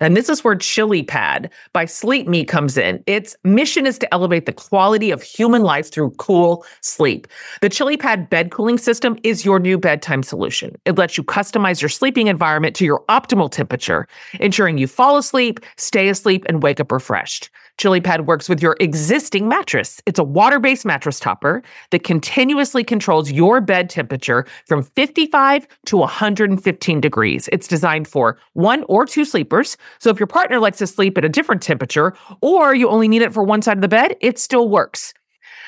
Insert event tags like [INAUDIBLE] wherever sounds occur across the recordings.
And this is where Chili Pad by Sleep Me comes in. Its mission is to elevate the quality of human life through cool sleep. The Chili Pad bed cooling system is your new bedtime solution. It lets you customize your sleeping environment to your optimal temperature, ensuring you fall asleep, stay asleep, and wake up refreshed. ChiliPad works with your existing mattress. It's a water based mattress topper that continuously controls your bed temperature from 55 to 115 degrees. It's designed for one or two sleepers. So if your partner likes to sleep at a different temperature or you only need it for one side of the bed, it still works.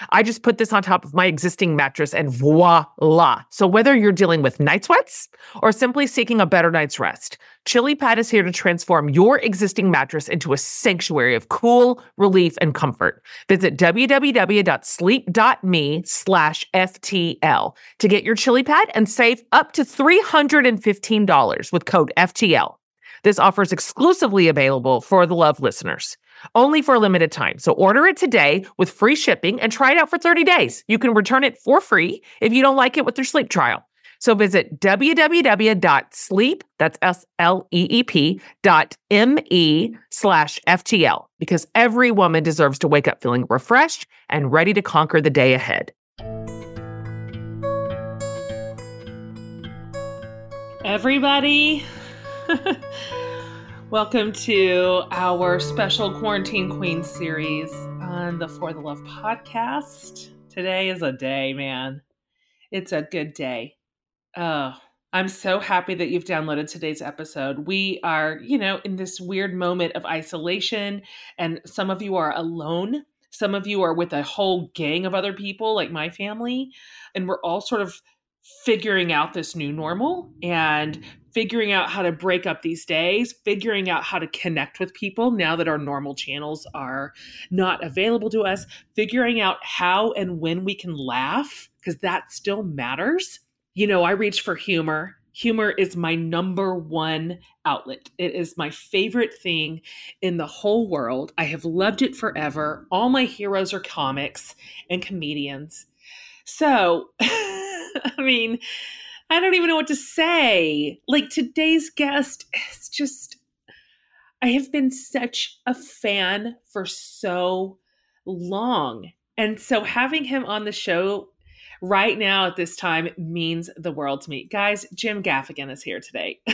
I just put this on top of my existing mattress and voila. So whether you're dealing with night sweats or simply seeking a better night's rest, Chili Pad is here to transform your existing mattress into a sanctuary of cool, relief, and comfort. Visit www.sleep.me slash FTL to get your Chili Pad and save up to $315 with code FTL. This offer is exclusively available for the Love listeners only for a limited time. So order it today with free shipping and try it out for 30 days. You can return it for free if you don't like it with your sleep trial. So visit www.sleep, that's S-L-E-E-P dot M-E slash FTL because every woman deserves to wake up feeling refreshed and ready to conquer the day ahead. Everybody. [LAUGHS] Welcome to our special Quarantine Queen series on the For the Love podcast. Today is a day, man. It's a good day. Oh, I'm so happy that you've downloaded today's episode. We are, you know, in this weird moment of isolation, and some of you are alone. Some of you are with a whole gang of other people, like my family, and we're all sort of figuring out this new normal and figuring out how to break up these days, figuring out how to connect with people now that our normal channels are not available to us, figuring out how and when we can laugh, because that still matters. You know, I reach for humor. Humor is my number one outlet. It is my favorite thing in the whole world. I have loved it forever. All my heroes are comics and comedians. So, [LAUGHS] I mean, I don't even know what to say. Like today's guest is just, I have been such a fan for so long. And so having him on the show right now at this time means the world to me. Guys, Jim Gaffigan is here today. [LAUGHS]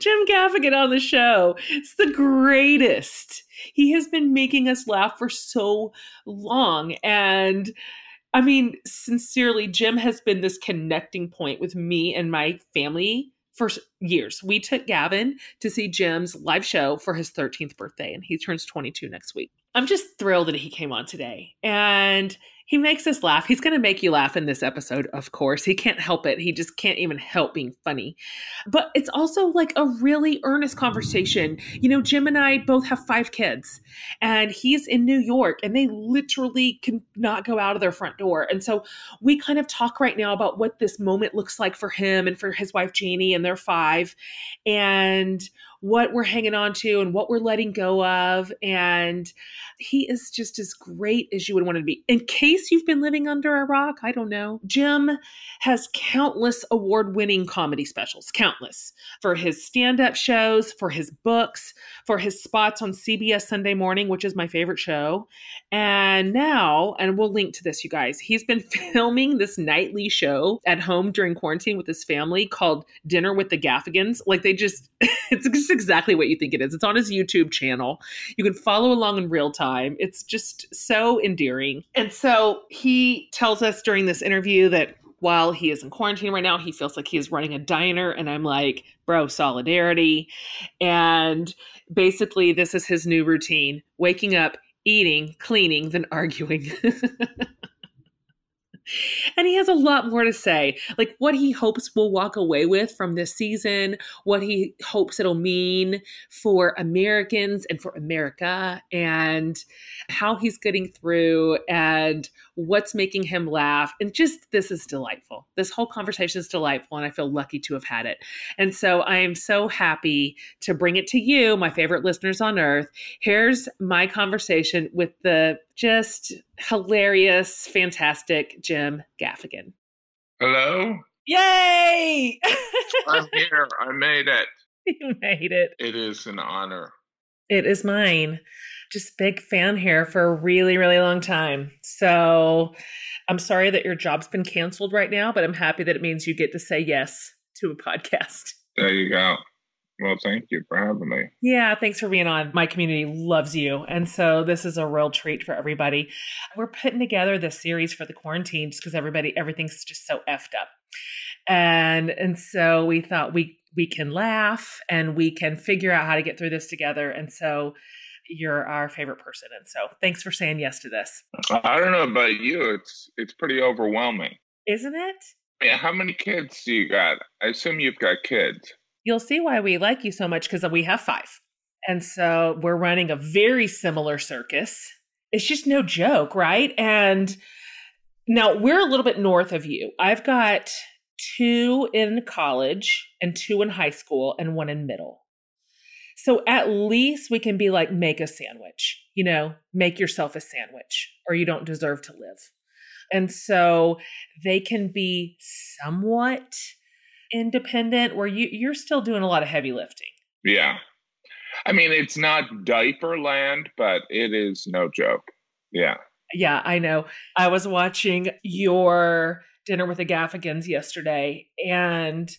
Jim Gaffigan on the show. It's the greatest. He has been making us laugh for so long. And I mean, sincerely, Jim has been this connecting point with me and my family for years. We took Gavin to see Jim's live show for his 13th birthday, and he turns 22 next week. I'm just thrilled that he came on today. And he makes us laugh. He's going to make you laugh in this episode, of course. He can't help it. He just can't even help being funny. But it's also like a really earnest conversation. You know, Jim and I both have five kids, and he's in New York, and they literally can not go out of their front door. And so we kind of talk right now about what this moment looks like for him and for his wife, Jeannie, and their five. And what we're hanging on to and what we're letting go of. And he is just as great as you would want him to be. In case you've been living under a rock, I don't know. Jim has countless award winning comedy specials, countless for his stand up shows, for his books, for his spots on CBS Sunday Morning, which is my favorite show. And now, and we'll link to this, you guys, he's been [LAUGHS] filming this nightly show at home during quarantine with his family called Dinner with the Gaffigans. Like they just, [LAUGHS] it's exactly what you think it is. It's on his YouTube channel. You can follow along in real time. It's just so endearing. And so he tells us during this interview that while he is in quarantine right now, he feels like he is running a diner. And I'm like, bro, solidarity. And basically, this is his new routine waking up, eating, cleaning, then arguing. [LAUGHS] and he has a lot more to say like what he hopes we'll walk away with from this season what he hopes it'll mean for americans and for america and how he's getting through and what's making him laugh and just this is delightful this whole conversation is delightful and i feel lucky to have had it and so i am so happy to bring it to you my favorite listeners on earth here's my conversation with the just hilarious, fantastic Jim Gaffigan. Hello? Yay! [LAUGHS] I'm here. I made it. You made it. It is an honor. It is mine. Just big fan here for a really, really long time. So I'm sorry that your job's been canceled right now, but I'm happy that it means you get to say yes to a podcast. There you go. Well, thank you for having me. Yeah, thanks for being on. My community loves you. And so this is a real treat for everybody. We're putting together this series for the quarantine just because everybody, everything's just so effed up. And and so we thought we we can laugh and we can figure out how to get through this together. And so you're our favorite person. And so thanks for saying yes to this. I don't know about you. It's it's pretty overwhelming. Isn't it? Yeah, how many kids do you got? I assume you've got kids you'll see why we like you so much because we have five. And so we're running a very similar circus. It's just no joke, right? And now we're a little bit north of you. I've got two in college and two in high school and one in middle. So at least we can be like, make a sandwich, you know, make yourself a sandwich or you don't deserve to live. And so they can be somewhat independent where you you're still doing a lot of heavy lifting. Yeah. I mean, it's not diaper land, but it is no joke. Yeah. Yeah, I know. I was watching your dinner with the Gaffigans yesterday and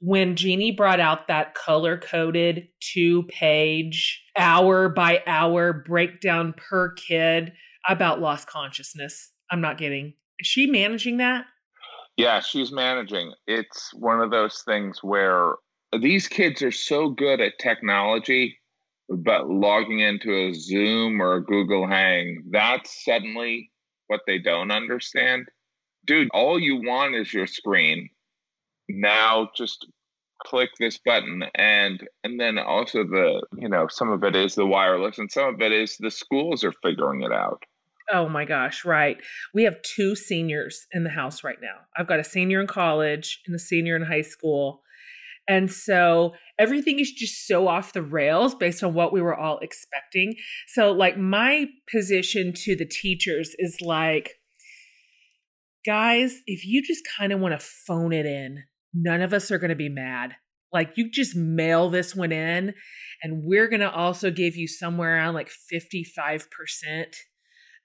when Jeannie brought out that color coded two page, hour by hour breakdown per kid, about lost consciousness. I'm not kidding. Is she managing that? Yeah, she's managing. It's one of those things where these kids are so good at technology, but logging into a Zoom or a Google Hang, that's suddenly what they don't understand. Dude, all you want is your screen. Now just click this button and and then also the you know some of it is the wireless and some of it is the schools are figuring it out Oh my gosh, right. We have two seniors in the house right now. I've got a senior in college and a senior in high school. And so everything is just so off the rails based on what we were all expecting. So, like, my position to the teachers is like, guys, if you just kind of want to phone it in, none of us are going to be mad. Like, you just mail this one in, and we're going to also give you somewhere around like 55%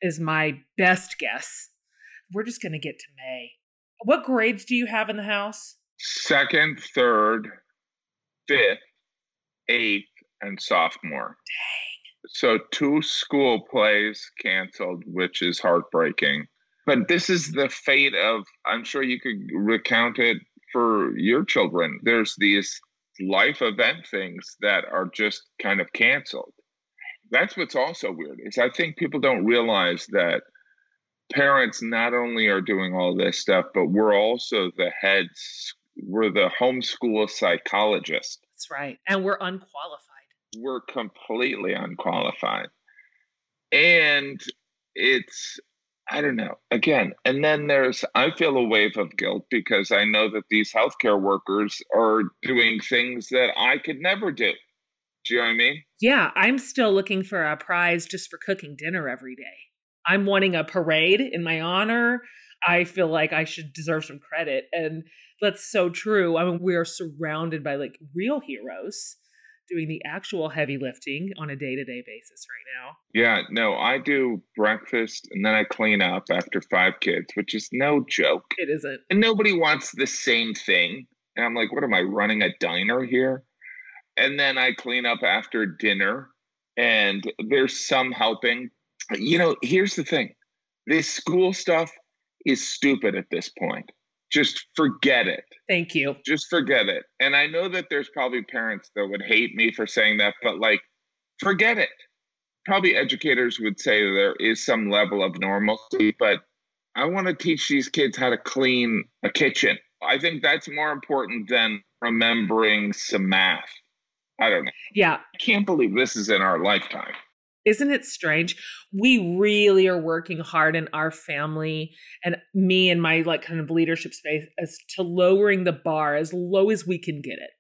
is my best guess. We're just going to get to May. What grades do you have in the house? Second, third, fifth, eighth, and sophomore. Dang. So two school plays canceled, which is heartbreaking. But this is the fate of, I'm sure you could recount it for your children. There's these life event things that are just kind of canceled that's what's also weird is I think people don't realize that parents not only are doing all this stuff, but we're also the heads, we're the homeschool psychologists. That's right. And we're unqualified. We're completely unqualified. And it's, I don't know, again, and then there's, I feel a wave of guilt because I know that these healthcare workers are doing things that I could never do Do you know what I mean? Yeah, I'm still looking for a prize just for cooking dinner every day. I'm wanting a parade in my honor. I feel like I should deserve some credit. And that's so true. I mean, we are surrounded by like real heroes doing the actual heavy lifting on a day to day basis right now. Yeah, no, I do breakfast and then I clean up after five kids, which is no joke. It isn't. And nobody wants the same thing. And I'm like, what am I running a diner here? And then I clean up after dinner and there's some helping. You know, here's the thing this school stuff is stupid at this point. Just forget it. Thank you. Just forget it. And I know that there's probably parents that would hate me for saying that, but like, forget it. Probably educators would say there is some level of normalcy, but I want to teach these kids how to clean a kitchen. I think that's more important than remembering some math. I don't know. Yeah. I can't believe this is in our lifetime. Isn't it strange? We really are working hard in our family and me and my like kind of leadership space as to lowering the bar as low as we can get it.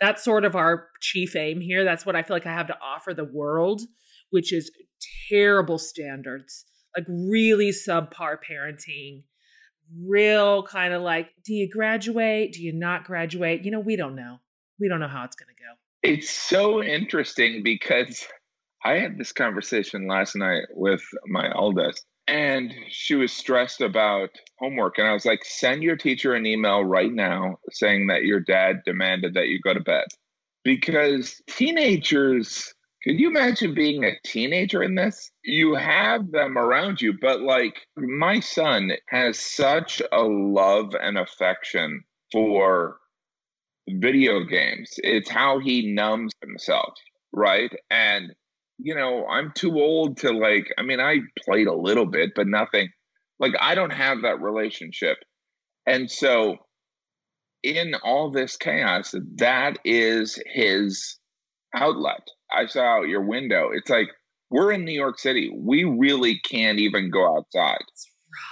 That's sort of our chief aim here. That's what I feel like I have to offer the world, which is terrible standards, like really subpar parenting, real kind of like, do you graduate? Do you not graduate? You know, we don't know. We don't know how it's going to go. It's so interesting because I had this conversation last night with my eldest, and she was stressed about homework. And I was like, send your teacher an email right now saying that your dad demanded that you go to bed. Because teenagers, could you imagine being a teenager in this? You have them around you, but like my son has such a love and affection for video games. It's how he numbs himself, right? And you know, I'm too old to like, I mean, I played a little bit, but nothing. Like, I don't have that relationship. And so, in all this chaos, that is his outlet. I saw out your window. It's like, we're in New York City. We really can't even go outside.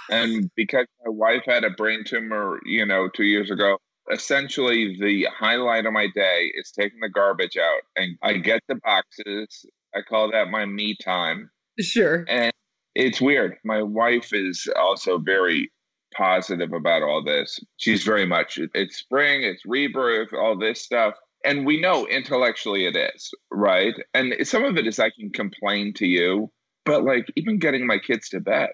And because my wife had a brain tumor, you know, two years ago, essentially the highlight of my day is taking the garbage out and I get the boxes I call that my me time. Sure. And it's weird. My wife is also very positive about all this. She's very much, it's spring, it's rebirth, all this stuff. And we know intellectually it is, right? And some of it is I can complain to you, but like even getting my kids to bed,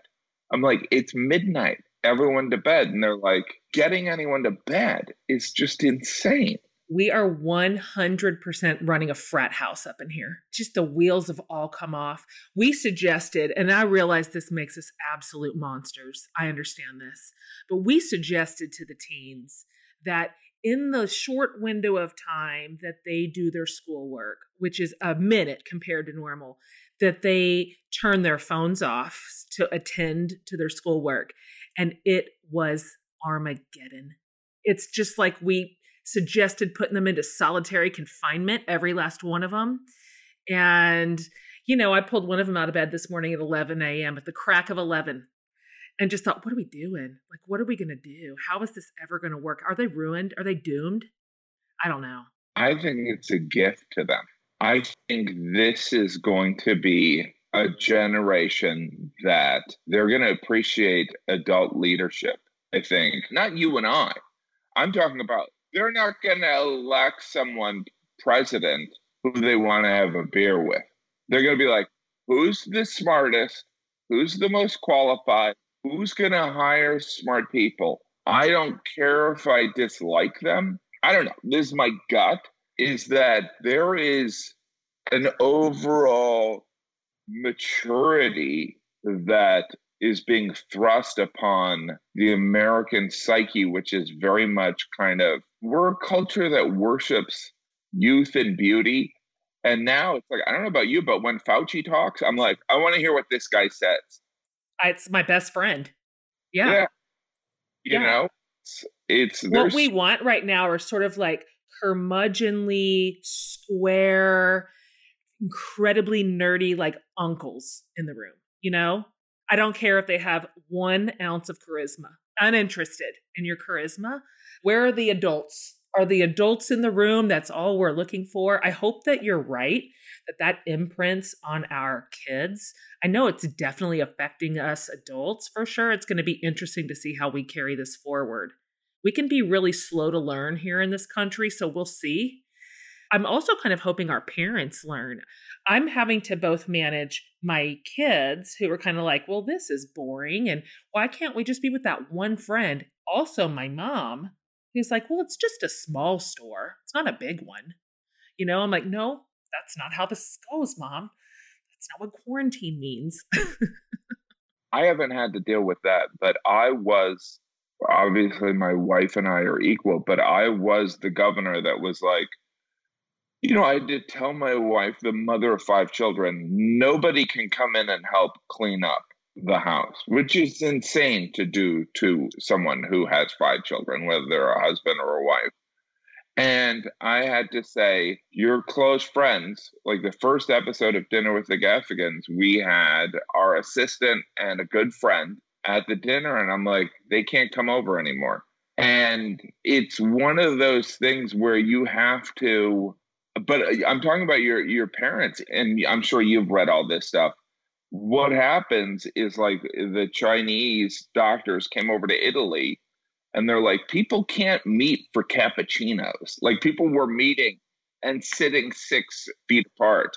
I'm like, it's midnight, everyone to bed. And they're like, getting anyone to bed is just insane we are 100% running a frat house up in here. Just the wheels have all come off. We suggested, and I realize this makes us absolute monsters. I understand this. But we suggested to the teens that in the short window of time that they do their schoolwork, which is a minute compared to normal, that they turn their phones off to attend to their schoolwork. And it was Armageddon. It's just like we suggested putting them into solitary confinement, every last one of them. And, you know, I pulled one of them out of bed this morning at 11 a.m., at the crack of 11, and just thought, what are we doing? Like, what are we going to do? How is this ever going to work? Are they ruined? Are they doomed? I don't know. I think it's a gift to them. I think this is going to be a generation that they're going to appreciate adult leadership. I think, not you and I. I'm talking about they're not going to elect someone president who they want to have a beer with. They're going to be like, who's the smartest? Who's the most qualified? Who's going to hire smart people? I don't care if I dislike them. I don't know. This is my gut is that there is an overall maturity that is being thrust upon the American psyche, which is very much kind of, we're a culture that worships youth and beauty. And now it's like, I don't know about you, but when Fauci talks, I'm like, I want to hear what this guy says. It's my best friend. Yeah. yeah. You yeah. know, it's, it's what we want right now are sort of like curmudgeonly, square, incredibly nerdy, like uncles in the room, you know? I don't care if they have one ounce of charisma. Uninterested in your charisma. Where are the adults? are the adults in the room. That's all we're looking for. I hope that you're right, that that imprints on our kids. I know it's definitely affecting us adults for sure. It's going to be interesting to see how we carry this forward. We can be really slow to learn here in this country, so we'll see. I'm also kind of hoping our parents learn. I'm having to both manage my kids who are kind of like, well, this is boring. And why can't we just be with that one friend? Also, my mom, who's like, well, it's just a small store, it's not a big one. You know, I'm like, no, that's not how this goes, mom. That's not what quarantine means. [LAUGHS] I haven't had to deal with that, but I was obviously my wife and I are equal, but I was the governor that was like, you know, I did tell my wife, the mother of five children, nobody can come in and help clean up the house, which is insane to do to someone who has five children, whether they're a husband or a wife. And I had to say, your close friends, like the first episode of Dinner with the Gaffigans, we had our assistant and a good friend at the dinner, and I'm like, they can't come over anymore. And it's one of those things where you have to but uh, I'm talking about your your parents, and I'm sure you've read all this stuff. What happens is like the Chinese doctors came over to Italy, and they're like, people can't meet for cappuccinos. Like people were meeting and sitting six feet apart,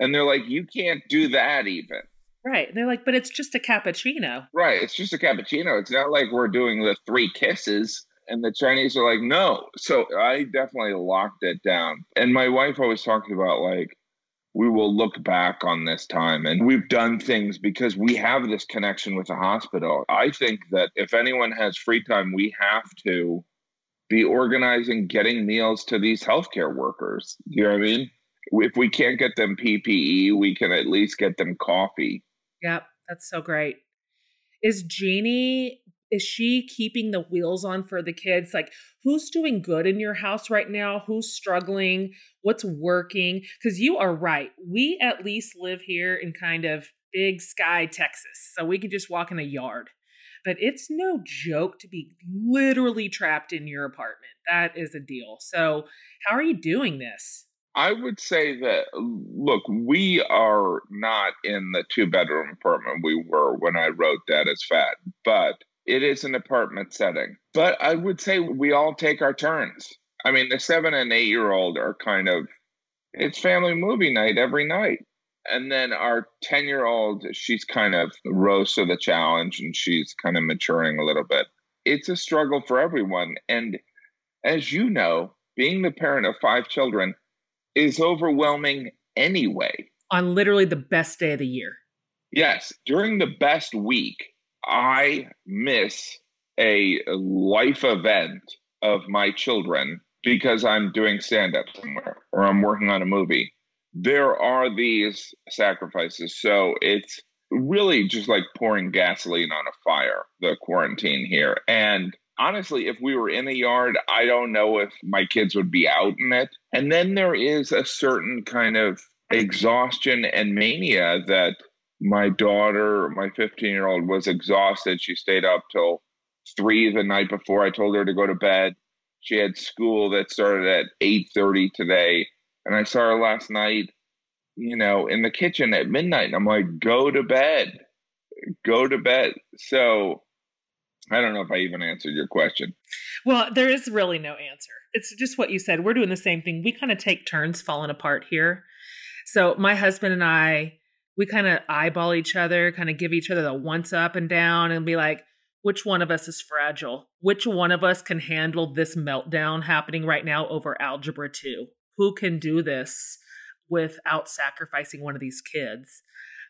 and they're like, you can't do that even. Right. They're like, but it's just a cappuccino. Right. It's just a cappuccino. It's not like we're doing the three kisses and the Chinese are like, no. So I definitely locked it down. And my wife always talks about like, we will look back on this time and we've done things because we have this connection with the hospital. I think that if anyone has free time, we have to be organizing getting meals to these healthcare workers. You know what I mean? If we can't get them PPE, we can at least get them coffee. Yep, that's so great. Is Jeannie is she keeping the wheels on for the kids? Like who's doing good in your house right now? Who's struggling? What's working? Because you are right. We at least live here in kind of big sky texas so we can just walk in a yard. But it's no joke to be literally trapped in your apartment. That is a deal. So how are you doing this? I would say that, look, we are not in the two bedroom apartment we were when I wrote Dad Is Fat, but it is an apartment setting. But I would say we all take our turns. I mean, the seven and eight year old are kind of, it's family movie night every night. And then our 10 year old, she's kind of rose to the challenge and she's kind of maturing a little bit. It's a struggle for everyone. And as you know, being the parent of five children is overwhelming anyway. On literally the best day of the year. Yes. During the best week, I miss a life event of my children because I'm doing stand up somewhere or I'm working on a movie. There are these sacrifices. So it's really just like pouring gasoline on a fire, the quarantine here. And honestly, if we were in a yard, I don't know if my kids would be out in it. And then there is a certain kind of exhaustion and mania that my daughter, my 15 year old, was exhausted. She stayed up till three the night before I told her to go to bed. She had school that started at 8:30 today, and I saw her last night, you know, in the kitchen at midnight. And I'm like, "Go to bed, go to bed." So I don't know if I even answered your question. Well, there is really no answer. It's just what you said. We're doing the same thing. We kind of take turns falling apart here. So my husband and I we kind of eyeball each other, kind of give each other the once up and down and be like, which one of us is fragile? Which one of us can handle this meltdown happening right now over Algebra 2? Who can do this without sacrificing one of these kids?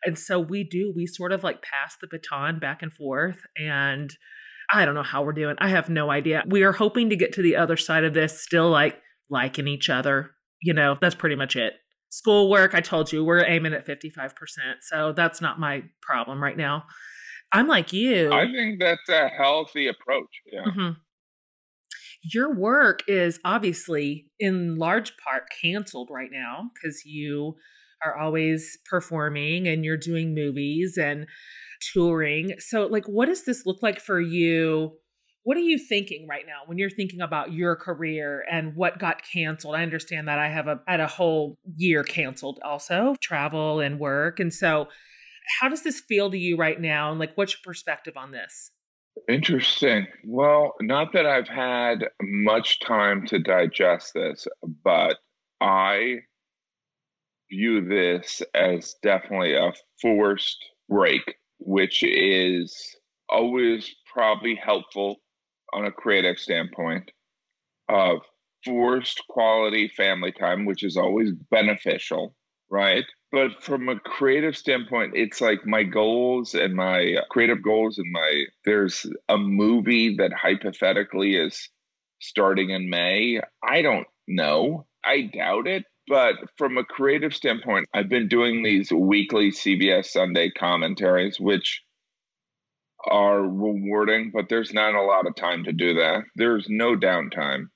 And so we do, we sort of like pass the baton back and forth. And I don't know how we're doing. I have no idea. We are hoping to get to the other side of this still like liking each other. You know, that's pretty much it schoolwork. I told you we're aiming at 55% so that's not my problem right now. I'm like you. I think that's a healthy approach yeah. Mm-hmm. your work is obviously in large part canceled right now because you are always performing and you're doing movies and touring. So like what does this look like for you What are you thinking right now when you're thinking about your career and what got canceled? I understand that I have a had a whole year canceled also, travel and work. And so how does this feel to you right now? And like what's your perspective on this? Interesting. Well, not that I've had much time to digest this, but I view this as definitely a forced break, which is always probably helpful on a creative standpoint of forced quality family time, which is always beneficial, right? But from a creative standpoint, it's like my goals and my creative goals and my there's a movie that hypothetically is starting in May. I don't know. I doubt it. But from a creative standpoint, I've been doing these weekly CBS Sunday commentaries, which are rewarding, but there's not a lot of time to do that. There's no downtime.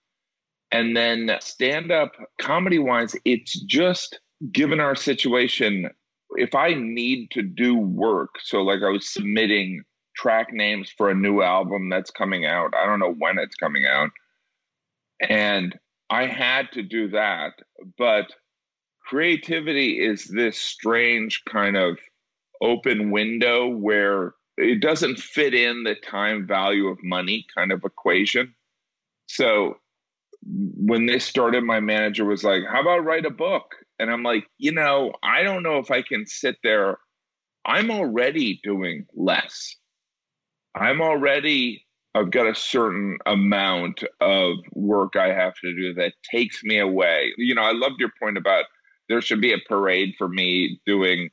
And then stand up comedy wise, it's just given our situation, if I need to do work, so like I was submitting track names for a new album that's coming out, I don't know when it's coming out. And I had to do that. But creativity is this strange kind of open window where it doesn't fit in the time value of money kind of equation. So when this started, my manager was like, How about write a book? And I'm like, You know, I don't know if I can sit there. I'm already doing less. I'm already, I've got a certain amount of work I have to do that takes me away. You know, I loved your point about there should be a parade for me doing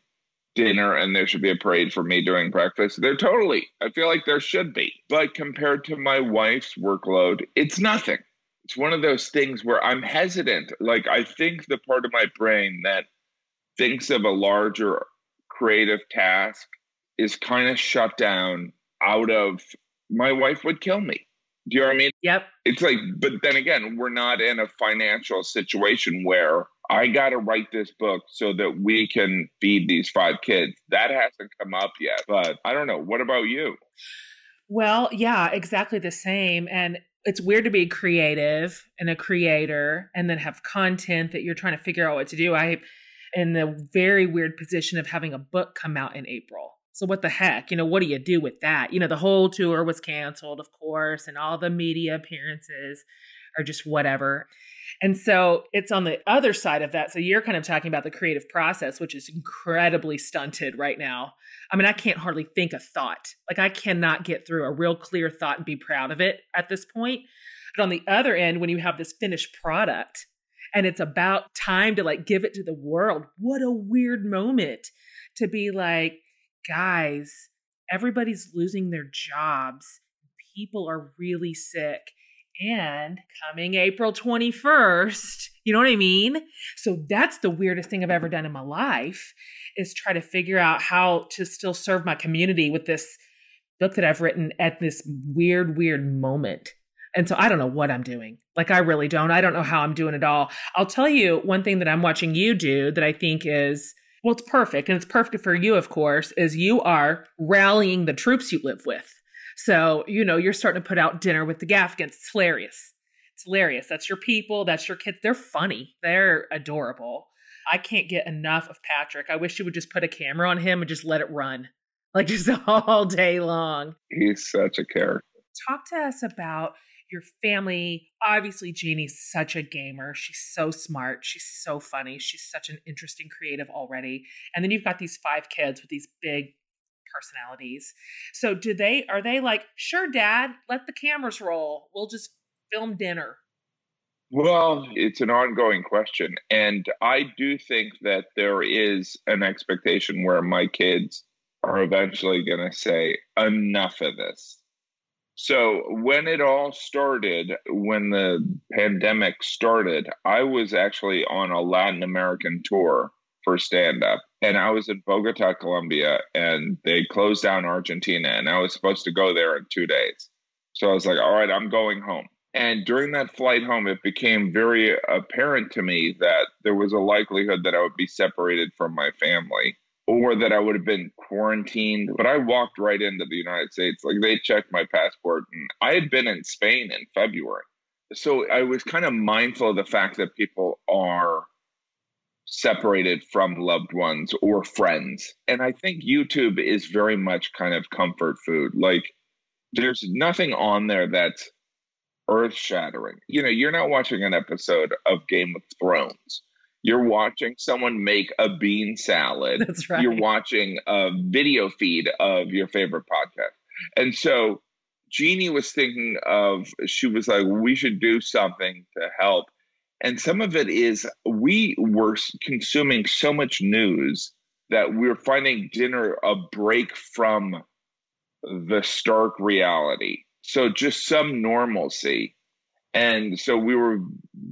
dinner and there should be a parade for me doing breakfast. There totally, I feel like there should be. But compared to my wife's workload, it's nothing. It's one of those things where I'm hesitant. Like, I think the part of my brain that thinks of a larger creative task is kind of shut down out of my wife would kill me. Do you know what I mean? Yep. It's like, but then again, we're not in a financial situation where I got to write this book so that we can feed these five kids. That hasn't come up yet, but I don't know. What about you? Well, yeah, exactly the same. And it's weird to be creative and a creator and then have content that you're trying to figure out what to do. I in the very weird position of having a book come out in April. So what the heck? You know, what do you do with that? You know, the whole tour was canceled, of course, and all the media appearances are just whatever. And so it's on the other side of that. So you're kind of talking about the creative process, which is incredibly stunted right now. I mean, I can't hardly think a thought. Like I cannot get through a real clear thought and be proud of it at this point. But on the other end, when you have this finished product and it's about time to like give it to the world, what a weird moment to be like, guys, everybody's losing their jobs. People are really sick and coming April 21st, [LAUGHS] you know what I mean? So that's the weirdest thing I've ever done in my life is try to figure out how to still serve my community with this book that I've written at this weird, weird moment. And so I don't know what I'm doing. Like I really don't. I don't know how I'm doing it all. I'll tell you one thing that I'm watching you do that I think is well, it's perfect. And it's perfect for you, of course, is you are rallying the troops you live with. So, you know, you're starting to put out dinner with the Gaffigans. It's hilarious. It's hilarious. That's your people. That's your kids. They're funny. They're adorable. I can't get enough of Patrick. I wish you would just put a camera on him and just let it run, [LAUGHS] like just all day long. He's such a character. Talk to us about your family. Obviously, Jeannie's such a gamer. She's so smart. She's so funny. She's such an interesting creative already. And then you've got these five kids with these big personalities. So do they are they like, "Sure, dad, let the cameras roll. We'll just film dinner." Well, it's an ongoing question. And I do think that there is an expectation where my kids are eventually going to say, enough of this. So, when it all started, when the pandemic started, I was actually on a Latin American tour for stand up. And I was in Bogota, Colombia, and they closed down Argentina, and I was supposed to go there in two days. So I was like, all right, I'm going home. And during that flight home, it became very apparent to me that there was a likelihood that I would be separated from my family or that I would have been quarantined. But I walked right into the United States. Like they checked my passport, and I had been in Spain in February. So I was kind of mindful of the fact that people are separated from loved ones or friends. And I think YouTube is very much kind of comfort food. Like there's nothing on there that's earth shattering. You know, you're not watching an episode of Game of Thrones. You're watching someone make a bean salad. [LAUGHS] That's right. You're watching a video feed of your favorite podcast. And so Jeannie was thinking of, she was like, we should do something to help. And some of it is we were consuming so much news that we we're finding dinner a break from the stark reality. So just some normalcy. And so we were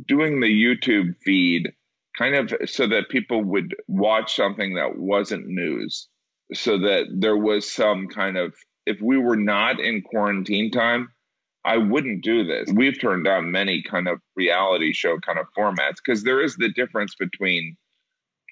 doing the YouTube feed kind of so that people would watch something that wasn't news, so that there was some kind of, if we were not in quarantine time, I wouldn't do this. We've turned down many kind of reality show kind of formats because there is the difference between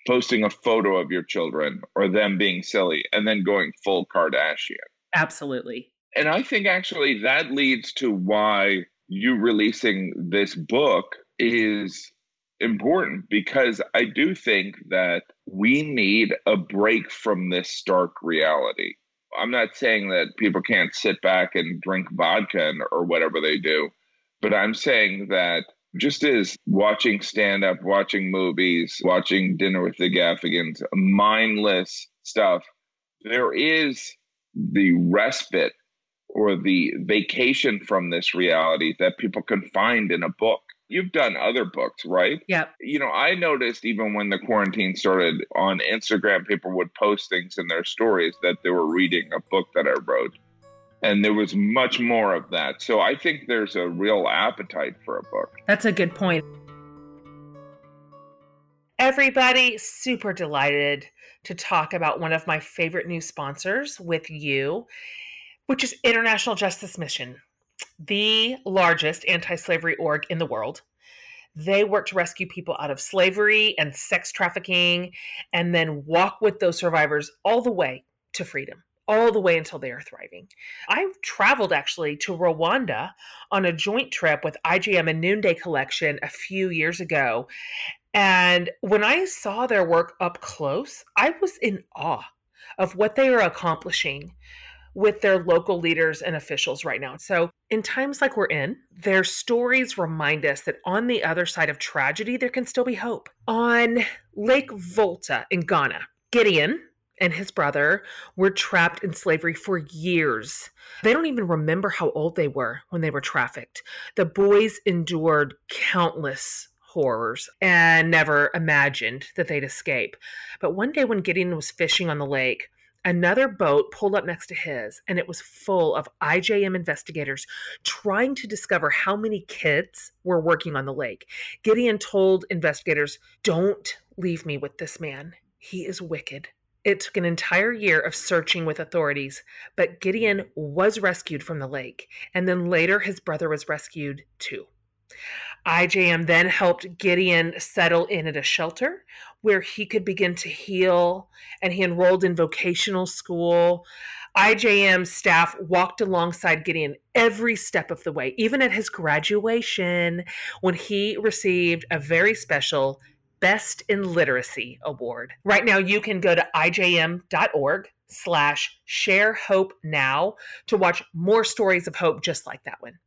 posting a photo of your children or them being silly and then going full Kardashian. Absolutely. And I think actually that leads to why you releasing this book is important because I do think that we need a break from this stark reality. I'm not saying that people can't sit back and drink vodka or whatever they do, but I'm saying that just as watching stand up, watching movies, watching Dinner with the Gaffigans, mindless stuff, there is the respite or the vacation from this reality that people can find in a book. You've done other books, right? Yeah. You know, I noticed even when the quarantine started on Instagram, people would post things in their stories that they were reading a book that I wrote. And there was much more of that. So I think there's a real appetite for a book. That's a good point. Everybody, super delighted to talk about one of my favorite new sponsors with you, which is International Justice Mission the largest anti slavery org in the world. They work to rescue people out of slavery and sex trafficking and then walk with those survivors all the way to freedom, all the way until they are thriving. I traveled actually to Rwanda on a joint trip with IJM and Noonday Collection a few years ago. And when I saw their work up close, I was in awe of what they are accomplishing with their local leaders and officials right now. So, in times like we're in, their stories remind us that on the other side of tragedy, there can still be hope. On Lake Volta in Ghana, Gideon and his brother were trapped in slavery for years. They don't even remember how old they were when they were trafficked. The boys endured countless horrors and never imagined that they'd escape. But one day when Gideon was fishing on the lake, Another boat pulled up next to his, and it was full of IJM investigators trying to discover how many kids were working on the lake. Gideon told investigators, Don't leave me with this man. He is wicked. It took an entire year of searching with authorities, but Gideon was rescued from the lake, and then later his brother was rescued too. IJM then helped Gideon settle in at a shelter where he could begin to heal, and he enrolled in vocational school. IJM staff walked alongside Gideon every step of the way, even at his graduation when he received a very special Best in Literacy award. Right now, you can go to ijm.org slash share hope now to watch more stories of hope just like that one.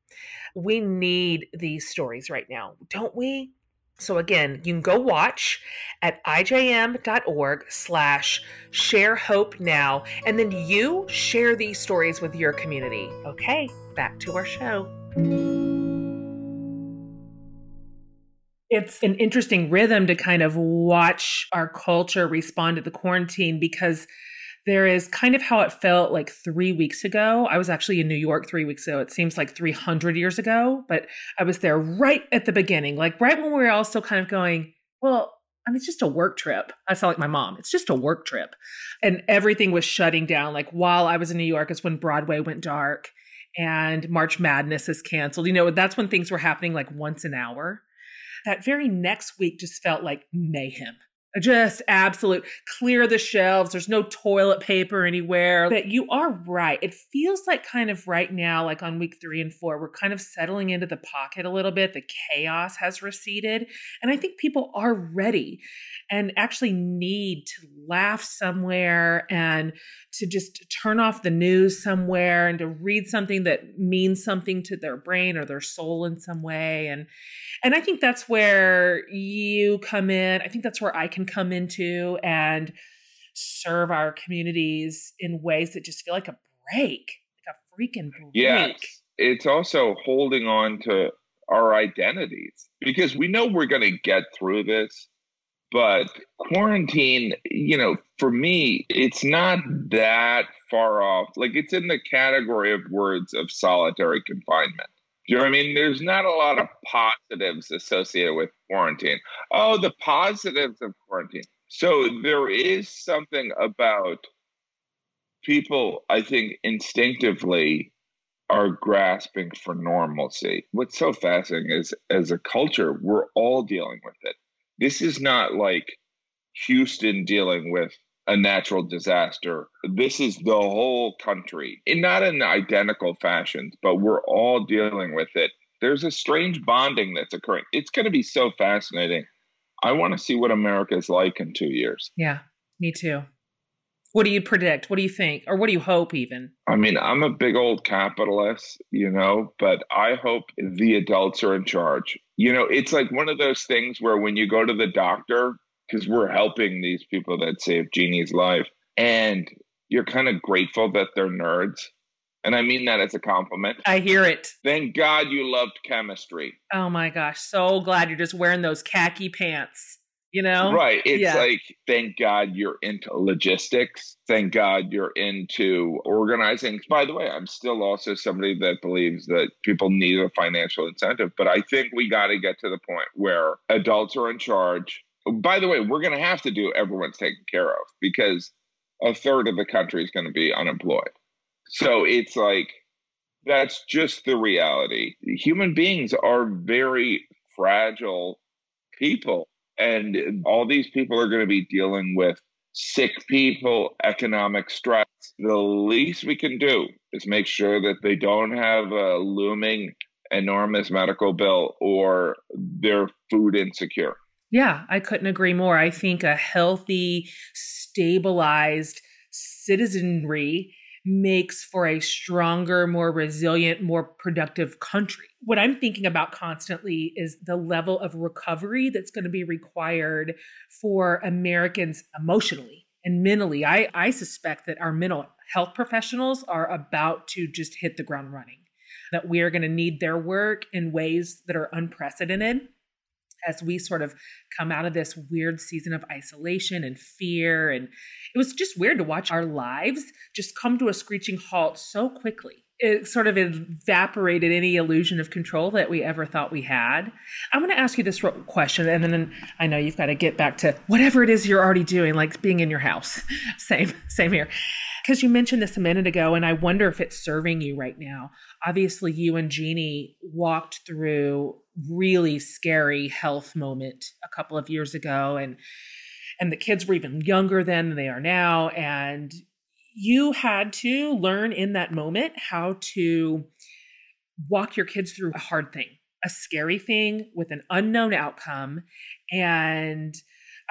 We need these stories right now, don't we? So again, you can go watch at ijm.org slash share hope now, and then you share these stories with your community. Okay, back to our show. It's an interesting rhythm to kind of watch our culture respond to the quarantine because there is kind of how it felt like three weeks ago. I was actually in New York three weeks ago. It seems like 300 years ago, but I was there right at the beginning, like right when we were all still kind of going, well, I mean, it's just a work trip. I sound like my mom. It's just a work trip. And everything was shutting down. Like while I was in New York, is when Broadway went dark and March Madness is canceled. You know, that's when things were happening like once an hour. That very next week just felt like mayhem Just absolute clear the shelves. There's no toilet paper anywhere. But you are right. It feels like kind of right now, like on week three and four, we're kind of settling into the pocket a little bit. The chaos has receded. And I think people are ready and actually need to laugh somewhere and to just turn off the news somewhere and to read something that means something to their brain or their soul in some way. And and I think that's where you come in. I think that's where I can come into and serve our communities in ways that just feel like a break, like a freaking break. Yes. It's also holding on to our identities because we know we're going to get through this. But quarantine, you know, for me, it's not that far off. Like it's in the category of words of solitary confinement. You know what I mean? There's not a lot of positives associated with quarantine. Oh, the positives of quarantine. So there is something about people, I think, instinctively are grasping for normalcy. What's so fascinating is as a culture, we're all dealing with it. This is not like Houston dealing with a natural disaster. This is the whole country, in not in identical fashions, but we're all dealing with it. There's a strange bonding that's occurring. It's going to be so fascinating. I want to see what America is like in two years. Yeah, me too. What do you predict? What do you think? Or what do you hope, even? I mean, I'm a big old capitalist, you know, but I hope the adults are in charge. You know, it's like one of those things where when you go to the doctor, because we're helping these people that saved Jeannie's life. And you're kind of grateful that they're nerds. And I mean that as a compliment. I hear it. Thank God you loved chemistry. Oh my gosh. So glad you're just wearing those khaki pants. You know? Right. It's yeah. like, thank God you're into logistics. Thank God you're into organizing. By the way, I'm still also somebody that believes that people need a financial incentive, but I think we got to get to the point where adults are in charge by the way, we're going to have to do everyone's taken care of because a third of the country is going to be unemployed. So it's like, that's just the reality. Human beings are very fragile people. And all these people are going to be dealing with sick people, economic stress. The least we can do is make sure that they don't have a looming enormous medical bill or they're food insecure. Yeah, I couldn't agree more. I think a healthy, stabilized citizenry makes for a stronger, more resilient, more productive country. What I'm thinking about constantly is the level of recovery that's going to be required for Americans emotionally and mentally. I, I suspect that our mental health professionals are about to just hit the ground running, that we are going to need their work in ways that are unprecedented as we sort of come out of this weird season of isolation and fear. And it was just weird to watch our lives just come to a screeching halt so quickly. It sort of evaporated any illusion of control that we ever thought we had. I'm going to ask you this question, and then I know you've got to get back to whatever it is you're already doing, like being in your house. [LAUGHS] same, same here because you mentioned this a minute ago, and I wonder if it's serving you right now. Obviously, you and Jeannie walked through really scary health moment a couple of years ago, and and the kids were even younger then than they are now, and you had to learn in that moment how to walk your kids through a hard thing, a scary thing with an unknown outcome, and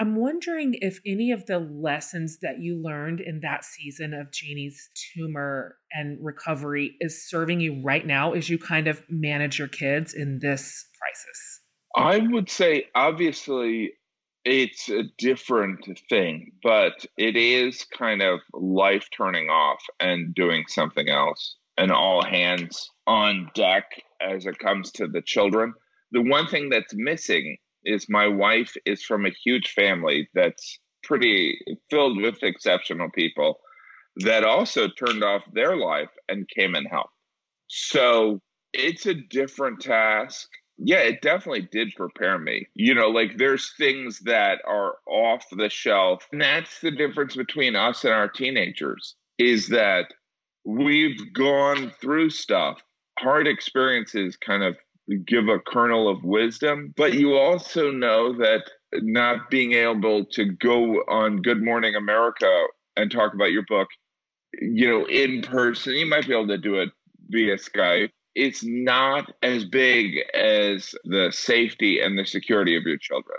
I'm wondering if any of the lessons that you learned in that season of Jeannie's tumor and recovery is serving you right now as you kind of manage your kids in this crisis. I would say, obviously, it's a different thing, but it is kind of life turning off and doing something else, and all hands on deck as it comes to the children. The one thing that's missing is my wife is from a huge family that's pretty filled with exceptional people that also turned off their life and came and helped. So it's a different task. Yeah, it definitely did prepare me. You know, like there's things that are off the shelf. And that's the difference between us and our teenagers is that we've gone through stuff. Hard experiences kind of give a kernel of wisdom, but you also know that not being able to go on Good Morning America and talk about your book, you know, in person. You might be able to do it via Skype. It's not as big as the safety and the security of your children,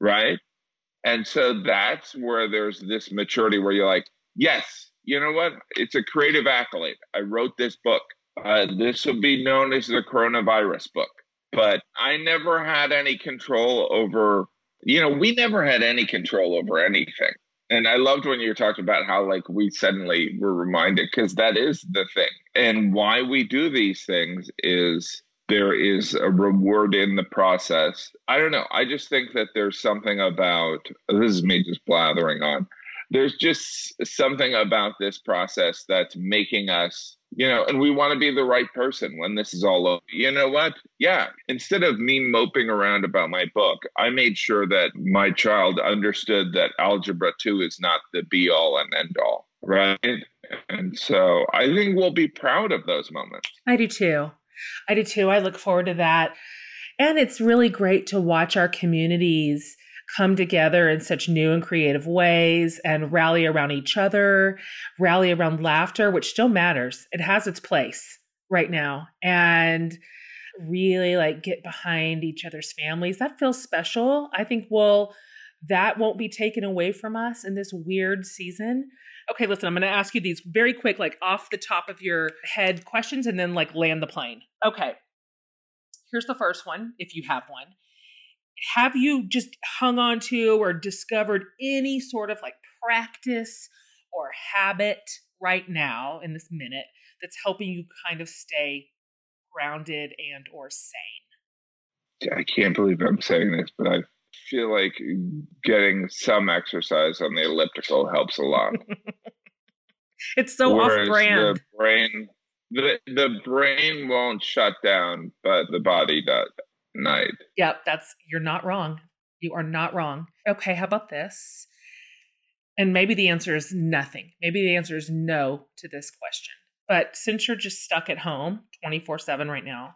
right? And so that's where there's this maturity where you're like, yes, you know what? It's a creative accolade. I wrote this book. Uh, this will be known as the coronavirus book. But I never had any control over, you know, we never had any control over anything. And I loved when you were talking about how, like, we suddenly were reminded, because that is the thing. And why we do these things is there is a reward in the process. I don't know. I just think that there's something about this is me just blathering on. There's just something about this process that's making us, you know, and we want to be the right person when this is all over. You know what? Yeah. Instead of me moping around about my book, I made sure that my child understood that algebra 2 is not the be all and end all. Right. And so I think we'll be proud of those moments. I do too. I do too. I look forward to that. And it's really great to watch our communities come together in such new and creative ways and rally around each other, rally around laughter, which still matters. It has its place right now. And really like get behind each other's families. That feels special. I think we'll that won't be taken away from us in this weird season. Okay, listen, I'm going to ask you these very quick, like off the top of your head questions and then like land the plane. Okay. Here's the first one, if you have one. Have you just hung on to or discovered any sort of like practice or habit right now in this minute that's helping you kind of stay grounded and or sane? I can't believe I'm saying this, but I feel like getting some exercise on the elliptical helps a lot. [LAUGHS] it's so Whereas off brand. The brain the the brain won't shut down, but the body does. Night. Yep, that's you're not wrong. You are not wrong. Okay, how about this? And maybe the answer is nothing. Maybe the answer is no to this question. But since you're just stuck at home 24 7 right now,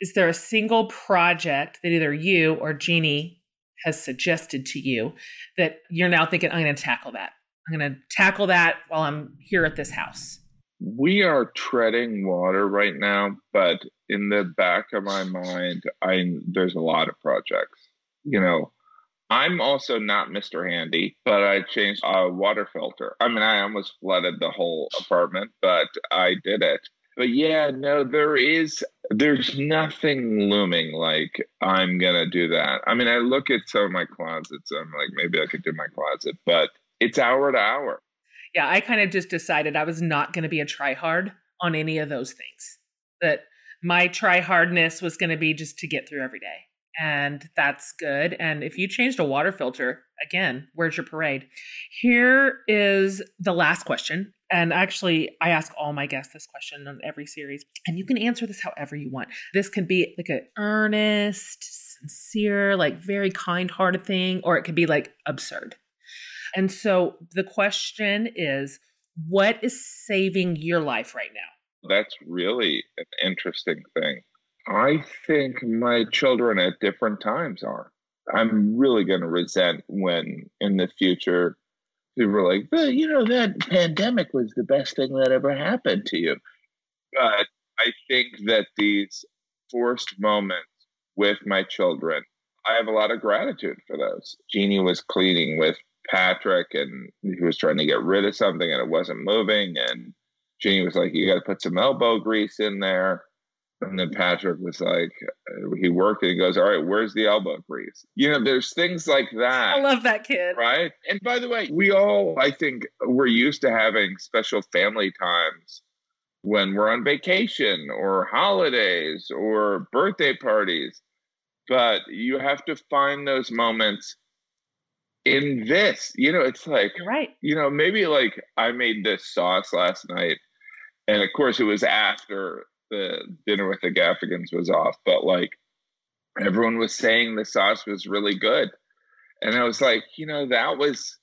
is there a single project that either you or Jeannie has suggested to you that you're now thinking, I'm going to tackle that? I'm going to tackle that while I'm here at this house we are treading water right now, but in the back of my mind, I there's a lot of projects. You know, I'm also not Mr. Handy, but I changed a water filter. I mean, I almost flooded the whole apartment, but I did it. But yeah, no, there is there's nothing looming like I'm gonna do that. I mean, I look at some of my closets, I'm like, maybe I could do my closet, but it's hour to hour yeah, I kind of just decided I was not going to be a try hard on any of those things. That my try hardness was going to be just to get through every day. And that's good. And if you changed a water filter, again, where's your parade? Here is the last question. And actually, I ask all my guests this question on every series. And you can answer this however you want. This can be like an earnest, sincere, like very kind hearted thing, or it could be like absurd. And so the question is what is saving your life right now? That's really an interesting thing. I think my children at different times are. I'm really going to resent when in the future people are like, well, you know, that pandemic was the best thing that ever happened to you. But I think that these forced moments with my children, I have a lot of gratitude for those. Jeannie was cleaning with Patrick and he was trying to get rid of something and it wasn't moving. And Jeannie was like, You got to put some elbow grease in there. And then Patrick was like, uh, he worked and he goes, All right, where's the elbow grease? You know, there's things like that. I love that kid. Right. And by the way, we all, I think, we're used to having special family times when we're on vacation or holidays or birthday parties. But you have to find those moments in this, you know, it's like, You're right. You know, maybe like I made this sauce last night, and of course it was after the dinner with the Gaffigans was off, but like everyone was saying the sauce was really good, and I was like, you know, that was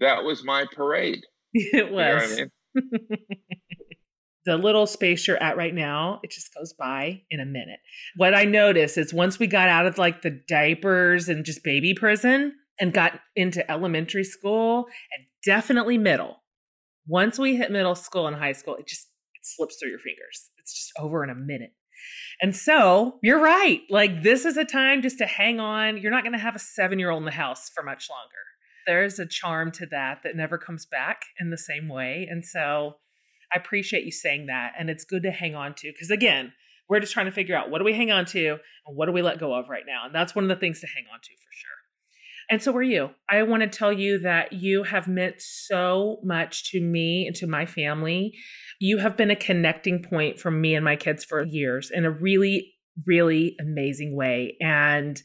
that was my parade. [LAUGHS] It was. You know I mean? the little space you're at right now, it just goes by in a minute. What I noticed is once we got out of like the diapers and just baby prison and got into elementary school and definitely middle, once we hit middle school and high school, it just it slips through your fingers. It's just over in a minute. And so you're right. Like, this is a time just to hang on. You're not going to have a seven year old in the house for much longer. There's a charm to that that never comes back in the same way. And so I appreciate you saying that. And it's good to hang on to because, again, we're just trying to figure out what do we hang on to and what do we let go of right now. And that's one of the things to hang on to for sure. And so are you. I want to tell you that you have meant so much to me and to my family. You have been a connecting point for me and my kids for years in a really, really amazing way. And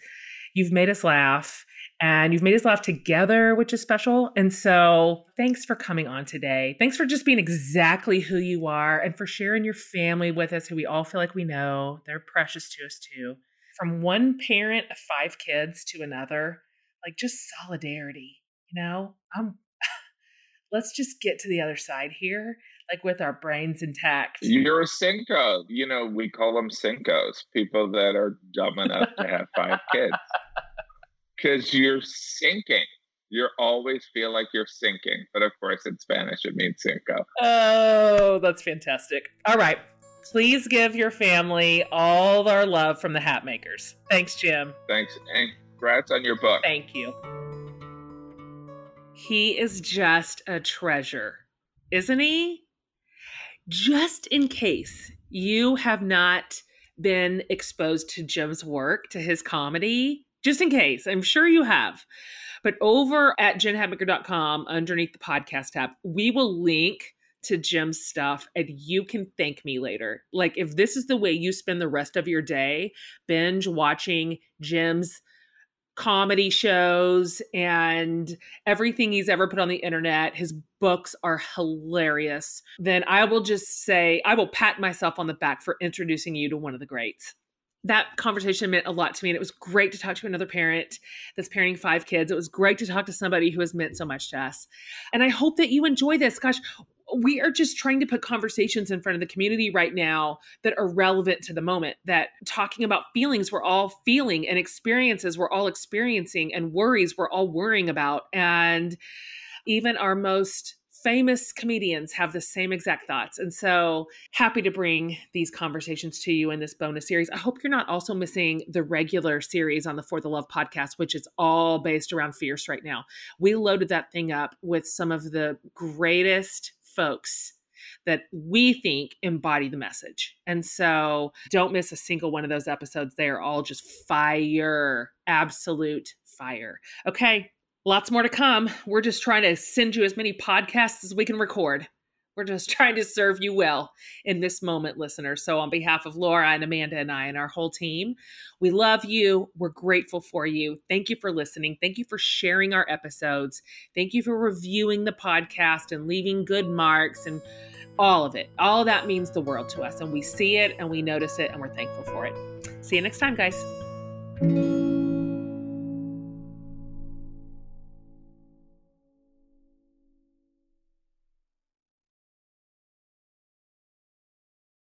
you've made us laugh and you've made us laugh together, which is special. And so thanks for coming on today. Thanks for just being exactly who you are and for sharing your family with us, who we all feel like we know. They're precious to us too. From one parent of five kids to another, like just solidarity, you know? I'm [LAUGHS] let's just get to the other side here, like with our brains intact. You're a Cinco. You know, we call them Cincos, people that are dumb enough to have five kids. Because you're sinking. You always feel like you're sinking. But of course, in Spanish, it means Cinco. Oh, that's fantastic. All right. Please give your family all our love from the Hatmakers. Thanks, Jim. Thanks. And congrats on your book. Thank you. He is just a treasure, isn't he? Just in case you have not been exposed to Jim's work, to his comedy, just in case, I'm sure you have. But over at jenhatmaker.com, underneath the podcast tab, we will link to Jim's stuff and you can thank me later. Like, if this is the way you spend the rest of your day, binge watching Jim's comedy shows and everything he's ever put on the internet. His books are hilarious. Then I will just say, I will pat myself on the back for introducing you to one of the greats. That conversation meant a lot to me, and it was great to talk to another parent that's parenting five kids. It was great to talk to somebody who has meant so much to us. And I hope that you enjoy this. Gosh, we are just trying to put conversations in front of the community right now that are relevant to the moment that talking about feelings we're all feeling and experiences we're all experiencing and worries we're all worrying about and even our most famous comedians have the same exact thoughts. And so happy to bring these conversations to you in this bonus series. I hope you're not also missing the regular series on the For the Love podcast, which is all based around Fierce right now. We loaded that thing up with some of the greatest folks that we think embody the message. And so don't miss a single one of those episodes. They are all just fire, absolute fire. Okay, lots more to come. We're just trying to send you as many podcasts as we can record. We're just [LAUGHS] trying to serve you well in this moment, listeners. So, on behalf of Laura and Amanda and I and our whole team, we love you. We're grateful for you. Thank you for listening. Thank you for sharing our episodes. Thank you for reviewing the podcast and leaving good marks and all of it. All of that means the world to us. And we see it and we notice it and we're thankful for it. See you next time, guys.